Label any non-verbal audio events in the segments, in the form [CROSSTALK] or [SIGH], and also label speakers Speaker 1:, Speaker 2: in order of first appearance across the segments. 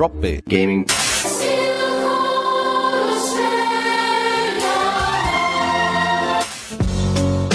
Speaker 1: Drop Bear Gaming.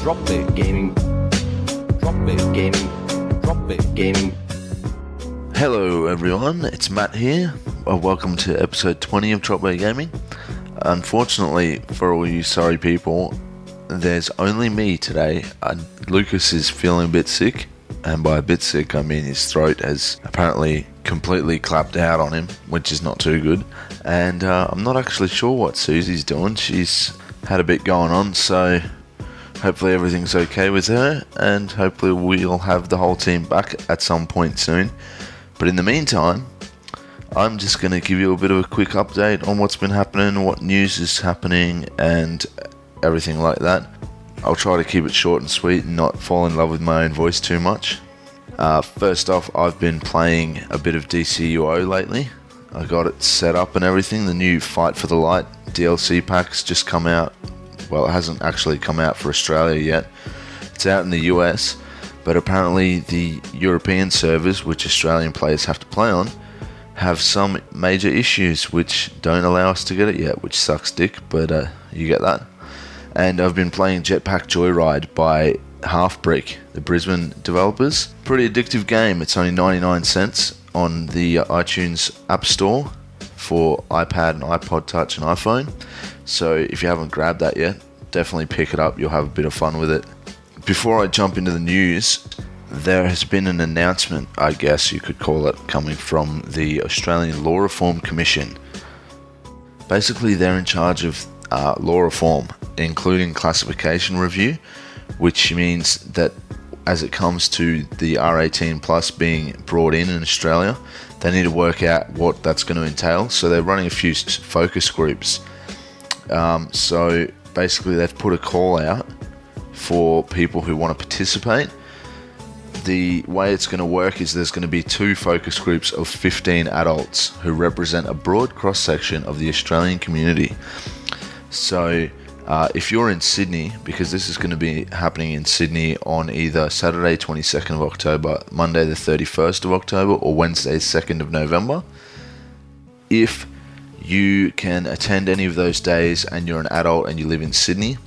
Speaker 1: Drop Gaming. Drop Gaming. Drop Gaming.
Speaker 2: Hello, everyone. It's Matt here. Welcome to episode 20 of Drop Bear Gaming. Unfortunately, for all you sorry people, there's only me today. Uh, Lucas is feeling a bit sick, and by a bit sick, I mean his throat has apparently completely clapped out on him, which is not too good. And uh, I'm not actually sure what Susie's doing. She's had a bit going on, so hopefully everything's okay with her, and hopefully we'll have the whole team back at some point soon. But in the meantime, I'm just going to give you a bit of a quick update on what's been happening, what news is happening, and everything like that. I'll try to keep it short and sweet and not fall in love with my own voice too much. Uh, first off, I've been playing a bit of DCUO lately. I got it set up and everything. The new Fight for the Light DLC pack's just come out. Well, it hasn't actually come out for Australia yet. It's out in the US, but apparently the European servers, which Australian players have to play on, have some major issues which don't allow us to get it yet, which sucks dick, but uh, you get that. And I've been playing Jetpack Joyride by Halfbrick, the Brisbane developers. Pretty addictive game. It's only 99 cents on the iTunes App Store for iPad and iPod Touch and iPhone. So if you haven't grabbed that yet, definitely pick it up. You'll have a bit of fun with it. Before I jump into the news, there has been an announcement, I guess you could call it, coming from the Australian Law Reform Commission. Basically, they're in charge of uh, law reform, including classification review, which means that as it comes to the R18 plus being brought in in Australia, they need to work out what that's going to entail. So they're running a few focus groups. Um, so basically, they've put a call out for people who want to participate. The way it's going to work is there's going to be two focus groups of 15 adults who represent a broad cross section of the Australian community. So, uh, if you're in Sydney, because this is going to be happening in Sydney on either Saturday 22nd of October, Monday the 31st of October, or Wednesday 2nd of November, if you can attend any of those days and you're an adult and you live in Sydney,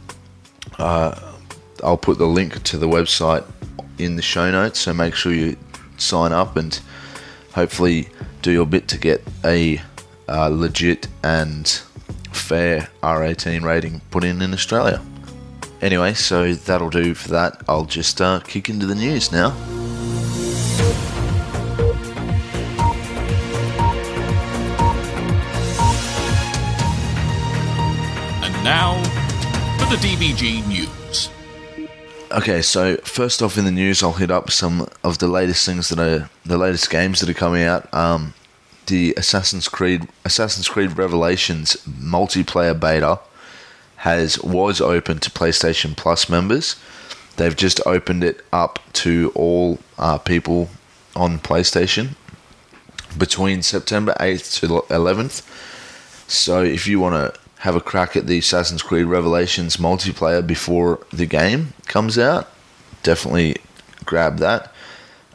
Speaker 2: uh, I'll put the link to the website in the show notes. So make sure you sign up and hopefully do your bit to get a uh, legit and fair R18 rating put in in Australia. Anyway, so that'll do for that. I'll just uh, kick into the news now.
Speaker 3: And now for the DBG News.
Speaker 2: Okay, so first off in the news, I'll hit up some of the latest things that are the latest games that are coming out. Um, the Assassin's Creed Assassin's Creed Revelations multiplayer beta has was open to PlayStation Plus members. They've just opened it up to all uh, people on PlayStation between September 8th to 11th. So if you want to have a crack at the Assassin's Creed Revelations multiplayer before the game comes out, definitely grab that.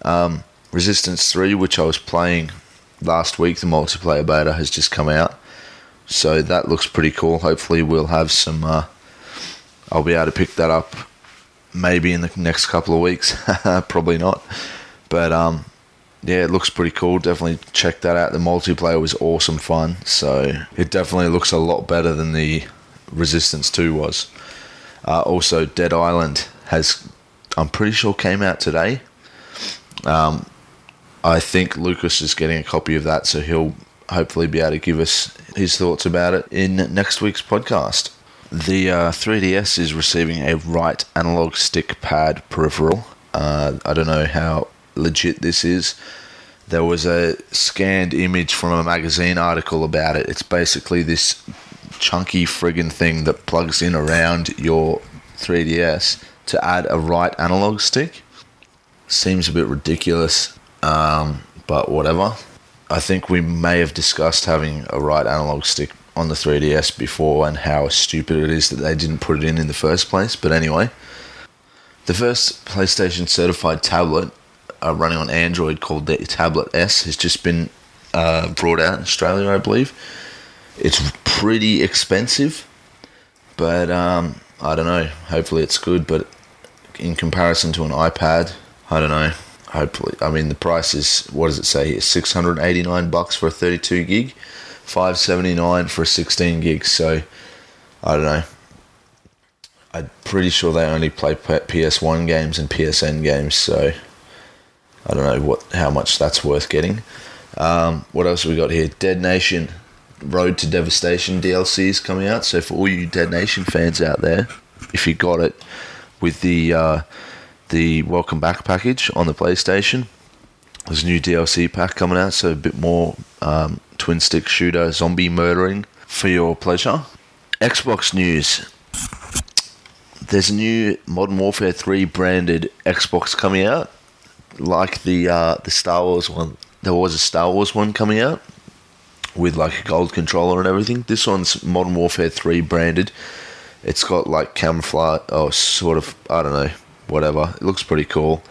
Speaker 2: Um, Resistance 3, which I was playing last week, the multiplayer beta has just come out. So that looks pretty cool. Hopefully, we'll have some. Uh, I'll be able to pick that up maybe in the next couple of weeks. [LAUGHS] Probably not. But um, yeah, it looks pretty cool. Definitely check that out. The multiplayer was awesome fun. So it definitely looks a lot better than the Resistance 2 was. Uh, also, Dead Island has, I'm pretty sure, came out today. Um, I think Lucas is getting a copy of that, so he'll hopefully be able to give us his thoughts about it in next week's podcast. The uh, 3DS is receiving a right analog stick pad peripheral. Uh, I don't know how legit this is. There was a scanned image from a magazine article about it. It's basically this chunky friggin' thing that plugs in around your 3DS to add a right analog stick. Seems a bit ridiculous, um, but whatever. I think we may have discussed having a right analog stick on the 3DS before and how stupid it is that they didn't put it in in the first place. But anyway, the first PlayStation certified tablet uh, running on Android called the Tablet S has just been uh, brought out in Australia, I believe. It's pretty expensive, but um, I don't know. Hopefully, it's good. But in comparison to an iPad, I don't know. Hopefully, I mean the price is what does it say? here? Six hundred eighty nine bucks for a thirty two gig, five seventy nine for a sixteen gig. So I don't know. I'm pretty sure they only play PS One games and PSN games. So I don't know what how much that's worth getting. Um, what else we got here? Dead Nation Road to Devastation DLC is coming out. So for all you Dead Nation fans out there, if you got it with the uh, the Welcome Back package on the PlayStation, there's a new DLC pack coming out. So a bit more um, twin stick shooter zombie murdering for your pleasure. Xbox news. There's a new Modern Warfare 3 branded Xbox coming out, like the uh, the Star Wars one. There was a Star Wars one coming out with like a gold controller and everything. This one's Modern Warfare 3 branded. It's got like camouflage, or sort of, I don't know, whatever. It looks pretty cool.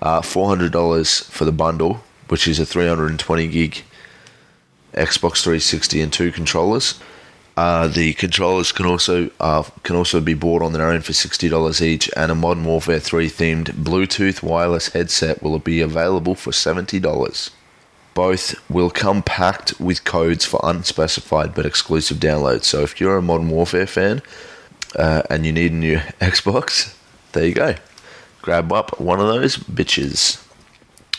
Speaker 2: Uh, $400 for the bundle, which is a 320 gig Xbox 360 and two controllers. Uh, the controllers can also uh, can also be bought on their own for sixty dollars each, and a Modern Warfare Three themed Bluetooth wireless headset will be available for seventy dollars. Both will come packed with codes for unspecified but exclusive downloads. So if you're a Modern Warfare fan uh, and you need a new [LAUGHS] Xbox, there you go. Grab up one of those bitches.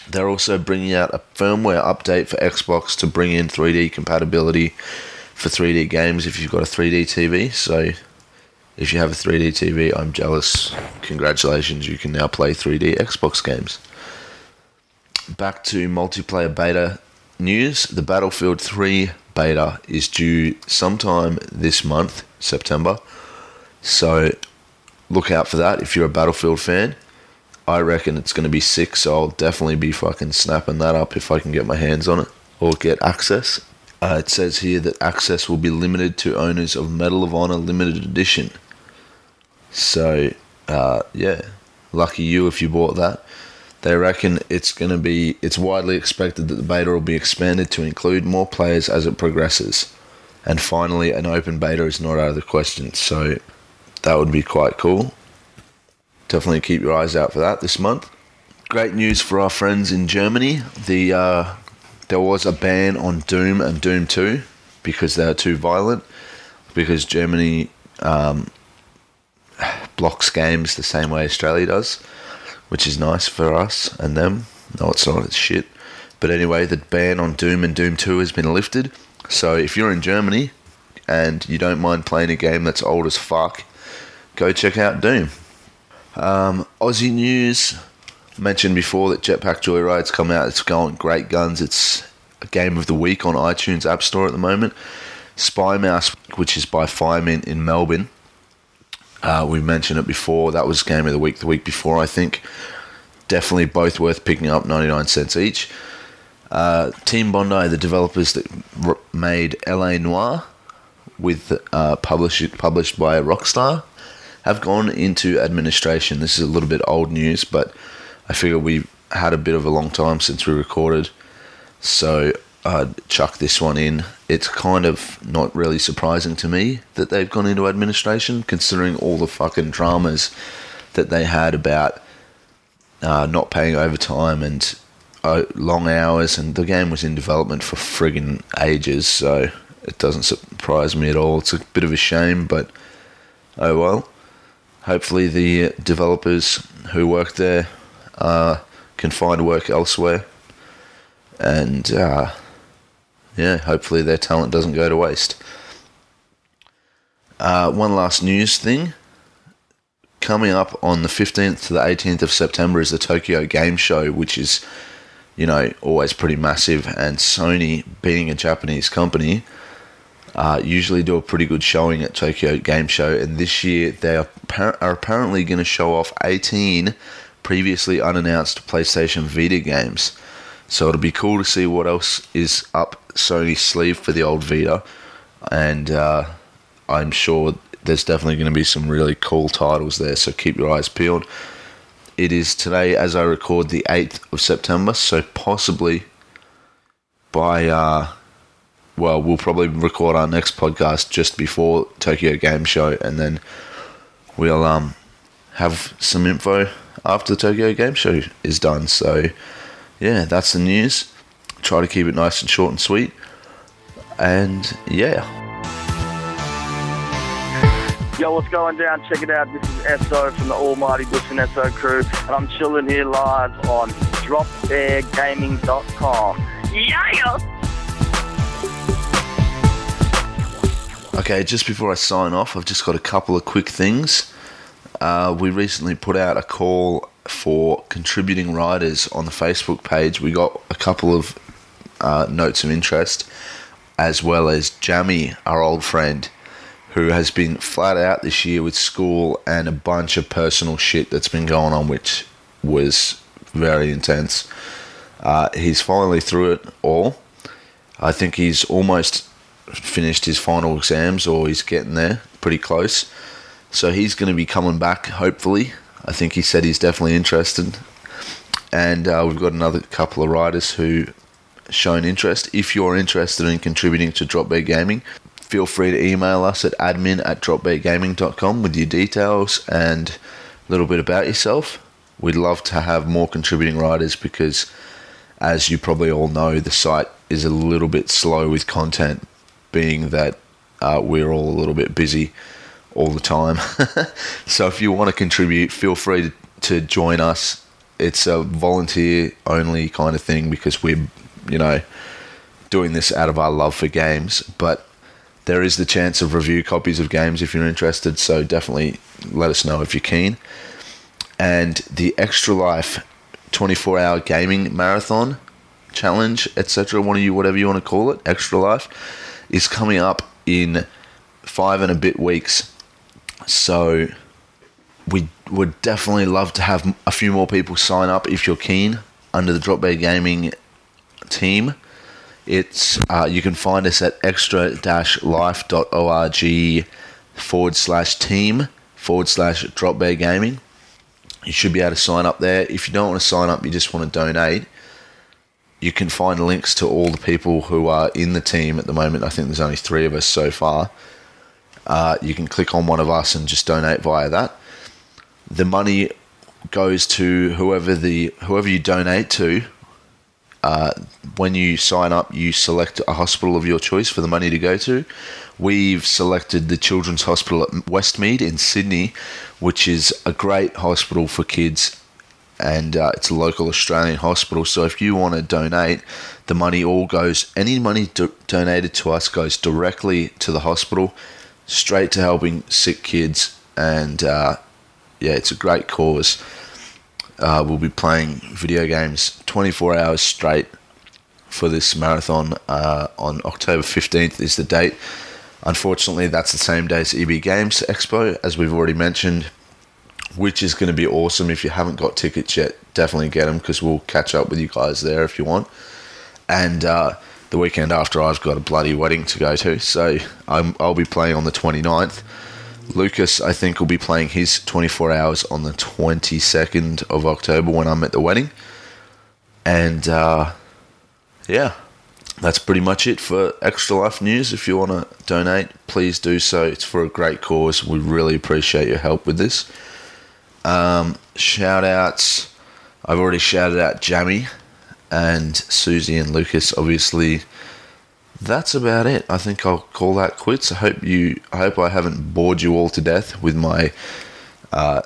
Speaker 2: They're also bringing out a firmware update for Xbox to bring in 3D compatibility for 3D games if you've got a 3D TV. So if you have a 3D TV, I'm jealous. Congratulations, you can now play 3D Xbox games. Back to multiplayer beta news. The Battlefield 3 beta is due sometime this month, September. So look out for that if you're a Battlefield fan. I reckon it's going to be sick, so I'll definitely be fucking snapping that up if I can get my hands on it or get access. Uh, it says here that access will be limited to owners of Medal of Honor Limited Edition. So, uh, yeah, lucky you if you bought that. They reckon it's going to be, it's widely expected that the beta will be expanded to include more players as it progresses. And finally, an open beta is not out of the question, so that would be quite cool. Definitely keep your eyes out for that this month. Great news for our friends in Germany. The uh, there was a ban on Doom and Doom 2 because they are too violent. Because Germany um, blocks games the same way Australia does, which is nice for us and them. No, it's not. It's shit. But anyway, the ban on Doom and Doom 2 has been lifted. So if you're in Germany and you don't mind playing a game that's old as fuck, go check out Doom. Um, Aussie news mentioned before that Jetpack Joyride's come out. It's going great guns. It's a game of the week on iTunes App Store at the moment. Spy Mouse, which is by Firemint in Melbourne. Uh, we mentioned it before. That was game of the week the week before, I think. Definitely both worth picking up, 99 cents each. Uh, Team Bondi, the developers that r- made LA Noire, with uh, published published by Rockstar, have gone into administration. This is a little bit old news, but I figure we've had a bit of a long time since we recorded, so I'd chuck this one in. It's kind of not really surprising to me that they've gone into administration, considering all the fucking dramas that they had about uh, not paying overtime and uh, long hours, and the game was in development for friggin' ages, so it doesn't surprise me at all. It's a bit of a shame, but oh well. Hopefully, the developers who work there uh, can find work elsewhere, and uh, yeah, hopefully their talent doesn't go to waste. Uh, one last news thing. Coming up on the 15th to the 18th of September is the Tokyo Game Show, which is, you know, always pretty massive. And Sony, being a Japanese company, uh, usually do a pretty good showing at Tokyo Game Show. And this year they are, are apparently going to show off 18 previously unannounced PlayStation Vita games. So it'll be cool to see what else is up Sony's sleeve for the old Vita. And uh, I'm sure there's definitely going to be some really cool titles there. So keep your eyes peeled. It is today, as I record, the 8th of September. So possibly, by uh, well, we'll probably record our next podcast just before Tokyo Game Show, and then we'll um have some info after the Tokyo Game Show is done. So yeah, that's the news. Try to keep it nice and short and sweet, and yeah.
Speaker 4: Yo, what's going down? Check it out. This is SO from the Almighty Bush and SO crew, and I'm chilling here live on DropBearGaming.com. Yeah!
Speaker 2: Okay, just before I sign off, I've just got a couple of quick things. Uh, we recently put out a call for contributing writers on the Facebook page. We got a couple of uh, notes of interest, as well as Jamie, our old friend, who has been flat out this year with school and a bunch of personal shit that's been going on, which was very intense. Uh, he's finally through it all. I think he's almost finished his final exams, or he's getting there, pretty close. So he's going to be coming back, hopefully. I think he said he's definitely interested. And uh, we've got another couple of writers who shown interest. If you're interested in contributing to Drop Bear Gaming, feel free to email us at admin at dropbeargaming.com with your details and a little bit about yourself. We'd love to have more contributing writers because, as you probably all know, the site is a little bit slow with content, being that uh, we're all a little bit busy all the time. [LAUGHS] so if you want to contribute, feel free to join us. It's a volunteer only kind of thing because we're, you know, doing this out of our love for games. But there is the chance of review copies of games if you're interested. So definitely let us know if you're keen. And the Extra Life 24 hour gaming marathon challenge, etc., one of you, whatever you want to call it, Extra Life, is coming up in five and a bit weeks. So we would definitely love to have a few more people sign up if you're keen under the Drop Bear Gaming team. It's uh, you can find us at extra-life.org forward slash team forward slash Drop Bear Gaming. You should be able to sign up there. If you don't want to sign up, you just want to donate. You can find links to all the people who are in the team at the moment. I think there's only three of us so far. Uh, you can click on one of us and just donate via that. The money goes to whoever the whoever you donate to. Uh, when you sign up, you select a hospital of your choice for the money to go to. We've selected the Children's Hospital at Westmead in Sydney, which is a great hospital for kids and uh, it's a local Australian hospital. So if you want to donate, the money all goes, any money do- donated to us goes directly to the hospital, straight to helping sick kids. And uh, yeah, it's a great cause. Uh, we'll be playing video games 24 hours straight for this marathon uh, on October 15th, is the date. Unfortunately, that's the same day as EB Games Expo, as we've already mentioned which is going to be awesome. If you haven't got tickets yet, definitely get them because we'll catch up with you guys there if you want. And uh, the weekend after, I've got a bloody wedding to go to, so i will be playing on the 29th. Lucas, I think, will be playing his 24 hours on the 22nd of October when I'm at the wedding. And uh, yeah, that's pretty much it for Extra Life News. If you want to donate, please do so. It's for a great cause. We really appreciate your help with this. Um, shout outs. I've already shouted out Jamie and Susie and Lucas. Obviously, that's about it. I think I'll call that quits. I hope you. I hope I haven't bored you all to death with my uh,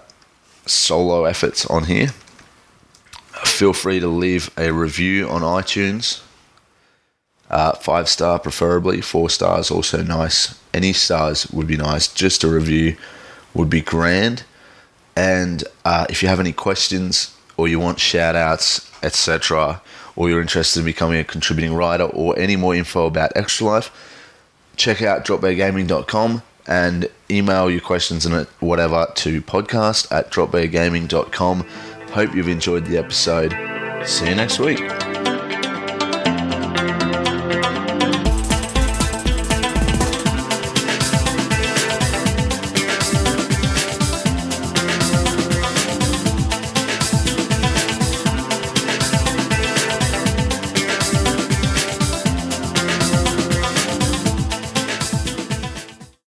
Speaker 2: solo efforts on here. Feel free to leave a review on iTunes. Uh, five star, preferably. Four stars, also nice. Any stars would be nice. Just a review would be grand. And uh, if you have any questions or you want shout outs, etc., or you're interested in becoming a contributing writer or any more info about Extra Life, check out dropbeargaming.com and email your questions and whatever to podcast at dropbeargaming.com. Hope you've enjoyed the episode. See you next week.